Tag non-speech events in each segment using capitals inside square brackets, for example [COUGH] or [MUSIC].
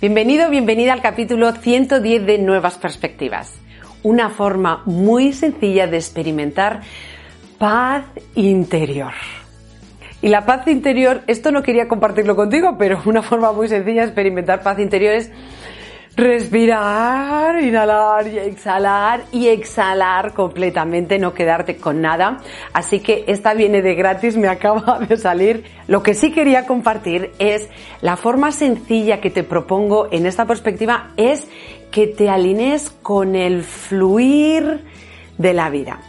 Bienvenido, bienvenida al capítulo 110 de Nuevas Perspectivas. Una forma muy sencilla de experimentar paz interior. Y la paz interior, esto no quería compartirlo contigo, pero una forma muy sencilla de experimentar paz interior es respirar, inhalar y exhalar y exhalar completamente, no quedarte con nada. Así que esta viene de gratis, me [LAUGHS] acaba de salir. Lo que sí quería compartir es la forma sencilla que te propongo en esta perspectiva es que te alinees con el fluir de la vida.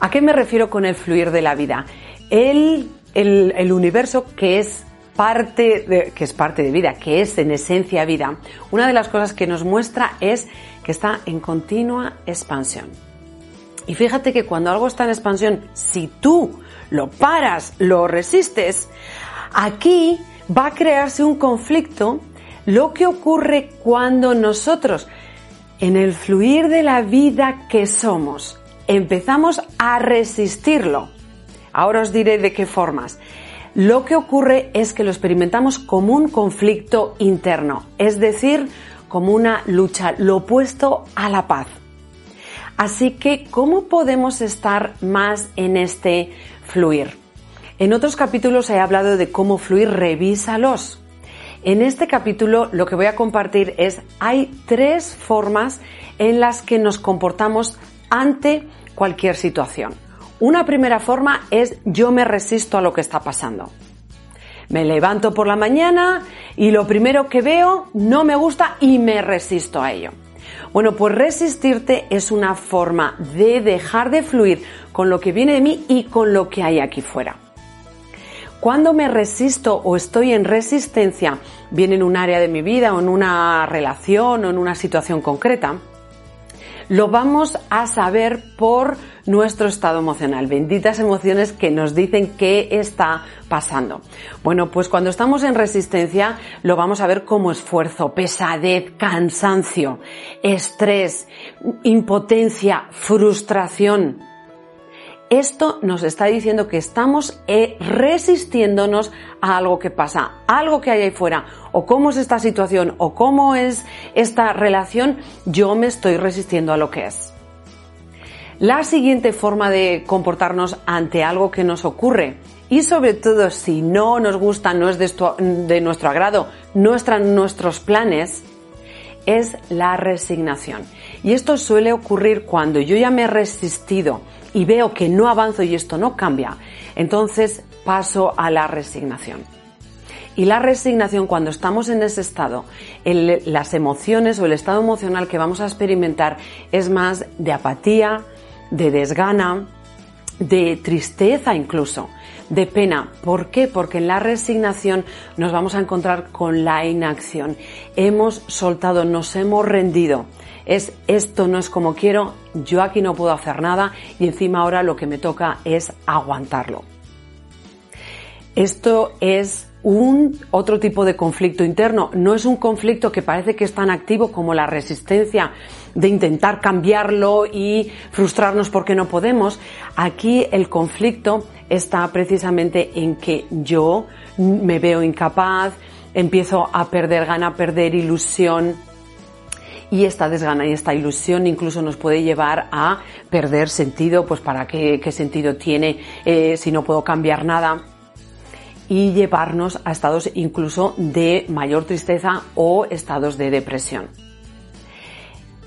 ¿A qué me refiero con el fluir de la vida? El, el, el universo que es parte de, que es parte de vida, que es en esencia vida, una de las cosas que nos muestra es que está en continua expansión. Y fíjate que cuando algo está en expansión, si tú lo paras, lo resistes, aquí va a crearse un conflicto, lo que ocurre cuando nosotros, en el fluir de la vida que somos, empezamos a resistirlo. Ahora os diré de qué formas lo que ocurre es que lo experimentamos como un conflicto interno, es decir, como una lucha, lo opuesto a la paz. Así que, ¿cómo podemos estar más en este fluir? En otros capítulos he hablado de cómo fluir, revísalos. En este capítulo lo que voy a compartir es, hay tres formas en las que nos comportamos ante cualquier situación. Una primera forma es yo me resisto a lo que está pasando. Me levanto por la mañana y lo primero que veo no me gusta y me resisto a ello. Bueno, pues resistirte es una forma de dejar de fluir con lo que viene de mí y con lo que hay aquí fuera. Cuando me resisto o estoy en resistencia, viene en un área de mi vida o en una relación o en una situación concreta, lo vamos a saber por nuestro estado emocional. Benditas emociones que nos dicen qué está pasando. Bueno, pues cuando estamos en resistencia lo vamos a ver como esfuerzo, pesadez, cansancio, estrés, impotencia, frustración. Esto nos está diciendo que estamos eh, resistiéndonos a algo que pasa, algo que hay ahí fuera, o cómo es esta situación, o cómo es esta relación, yo me estoy resistiendo a lo que es. La siguiente forma de comportarnos ante algo que nos ocurre y sobre todo si no nos gusta, no es de, nuestro agrado, nuestros planes, es la resignación. Y esto suele ocurrir cuando yo ya me he resistido y veo que no avanzo y esto no cambia, entonces paso a la resignación. Y la resignación, cuando estamos en ese estado, las emociones o el estado emocional que vamos a experimentar es más de apatía, de desgana, de tristeza incluso, de pena. ¿Por qué? Porque en la resignación nos vamos a encontrar con la inacción. Hemos soltado, nos hemos rendido es esto no es como quiero, yo aquí no puedo hacer nada y encima ahora lo que me toca es aguantarlo. Esto es un otro tipo de conflicto interno, no es un conflicto que parece que es tan activo como la resistencia de intentar cambiarlo y frustrarnos porque no podemos. Aquí el conflicto está precisamente en que yo me veo incapaz, empiezo a perder gana, a perder ilusión, y esta desgana y esta ilusión incluso nos puede llevar a perder sentido, pues para qué, sentido tiene eh, si no puedo cambiar nada y llevarnos a estados incluso de mayor tristeza o estados de depresión.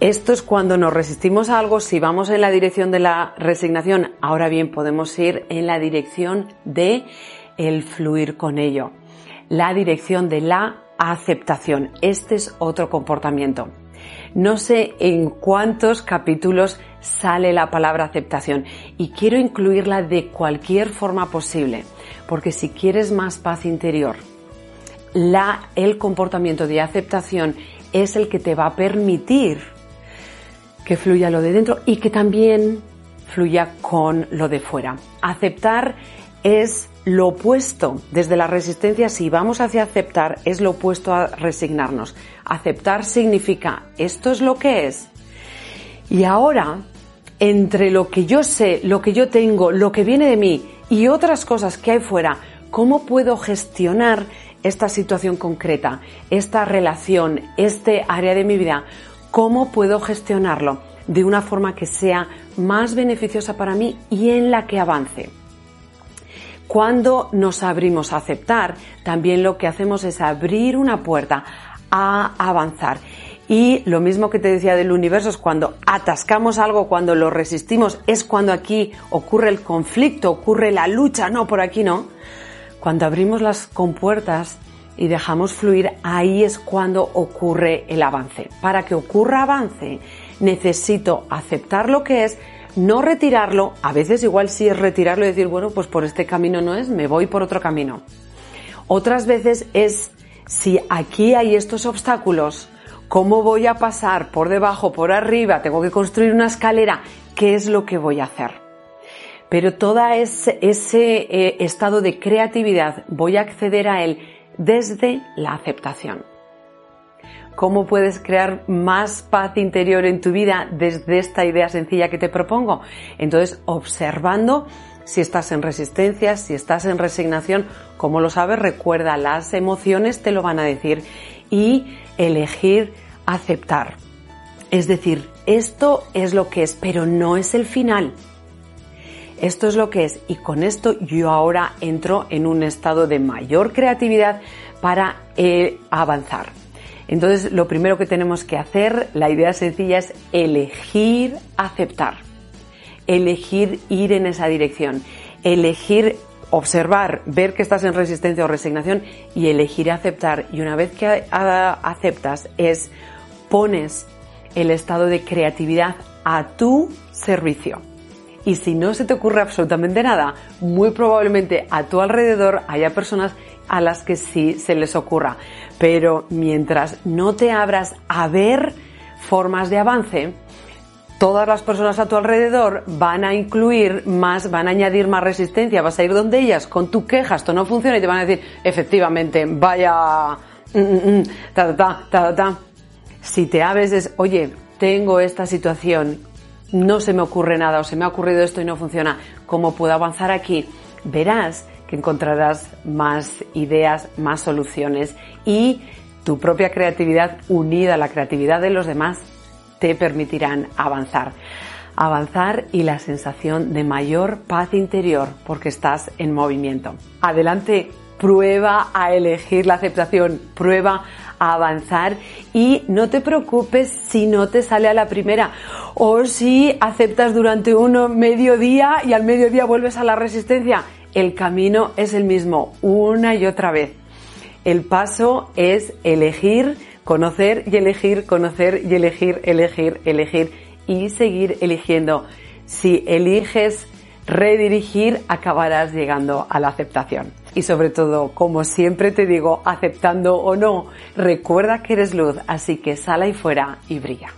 Esto es cuando nos resistimos a algo, si vamos en la dirección de la resignación, ahora bien podemos ir en la dirección de el fluir con ello, la dirección de la aceptación. Este es otro comportamiento. No sé en cuántos capítulos sale la palabra aceptación y quiero incluirla de cualquier forma posible, porque si quieres más paz interior, la, el comportamiento de aceptación es el que te va a permitir que fluya lo de dentro y que también fluya con lo de fuera. Aceptar es lo opuesto. Desde la resistencia, si vamos hacia aceptar, es lo opuesto a resignarnos. Aceptar significa, esto es lo que es. Y ahora, entre lo que yo sé, lo que yo tengo, lo que viene de mí y otras cosas que hay fuera, ¿cómo puedo gestionar esta situación concreta, esta relación, este área de mi vida, ¿cómo puedo gestionarlo de una forma que sea más beneficiosa para mí y en la que avance? Cuando nos abrimos a aceptar, también lo que hacemos es abrir una puerta a avanzar. Y lo mismo que te decía del universo es cuando atascamos algo, cuando lo resistimos, es cuando aquí ocurre el conflicto, ocurre la lucha, no, por aquí no. Cuando abrimos las compuertas y dejamos fluir, ahí es cuando ocurre el avance. Para que ocurra avance, necesito aceptar lo que es, no retirarlo, a veces igual sí es retirarlo y decir, bueno, pues por este camino no es, me voy por otro camino. Otras veces es, si aquí hay estos obstáculos, ¿Cómo voy a pasar por debajo, por arriba? Tengo que construir una escalera. ¿Qué es lo que voy a hacer? Pero todo ese, eh, estado de creatividad voy a acceder a él desde la aceptación. ¿Cómo puedes crear más paz interior en tu vida desde esta idea sencilla que te propongo? Entonces, observando si estás en resistencia, si estás en resignación, como lo sabes, recuerda, las emociones te lo van a decir y elegir aceptar. Es decir, esto es lo que es, pero no es el final. Esto es lo que es y con esto yo ahora entro en un estado de mayor creatividad para eh, avanzar. Entonces, lo primero que tenemos que hacer, la idea sencilla es elegir aceptar, elegir ir en esa dirección, elegir observar, ver que estás en resistencia o resignación y elegir aceptar. Y una vez que aceptas es pones el estado de creatividad a tu servicio. Y si no se te ocurre absolutamente nada, muy probablemente a tu alrededor haya personas a las que sí se les ocurra. Pero mientras no te abras a ver formas de avance, todas las personas a tu alrededor van a incluir más, van a añadir más resistencia, vas a ir donde ellas con tu queja, esto no funciona y te van a decir, efectivamente, vaya, mm, mm, mm, ta, ta, ta, ta, Si te abres es, oye, tengo esta situación, no se me ocurre nada o se me ha ocurrido esto y no funciona, ¿cómo puedo avanzar aquí? Verás que encontrarás más ideas, más soluciones y tu propia creatividad unida a la creatividad de los demás te permitirán avanzar. Avanzar y la sensación de mayor paz interior porque estás en movimiento. Adelante, prueba a elegir la aceptación, prueba avanzar y no te preocupes si no te sale a la primera o si aceptas durante un mediodía y al mediodía vuelves a la resistencia. El camino es el mismo una y otra vez. El paso es elegir conocer y elegir, conocer y elegir, elegir, elegir y seguir eligiendo. Si eliges redirigir, acabarás llegando a la aceptación. Y sobre todo, como siempre te digo, aceptando o no, recuerda que eres luz, así que sal ahí fuera y brilla.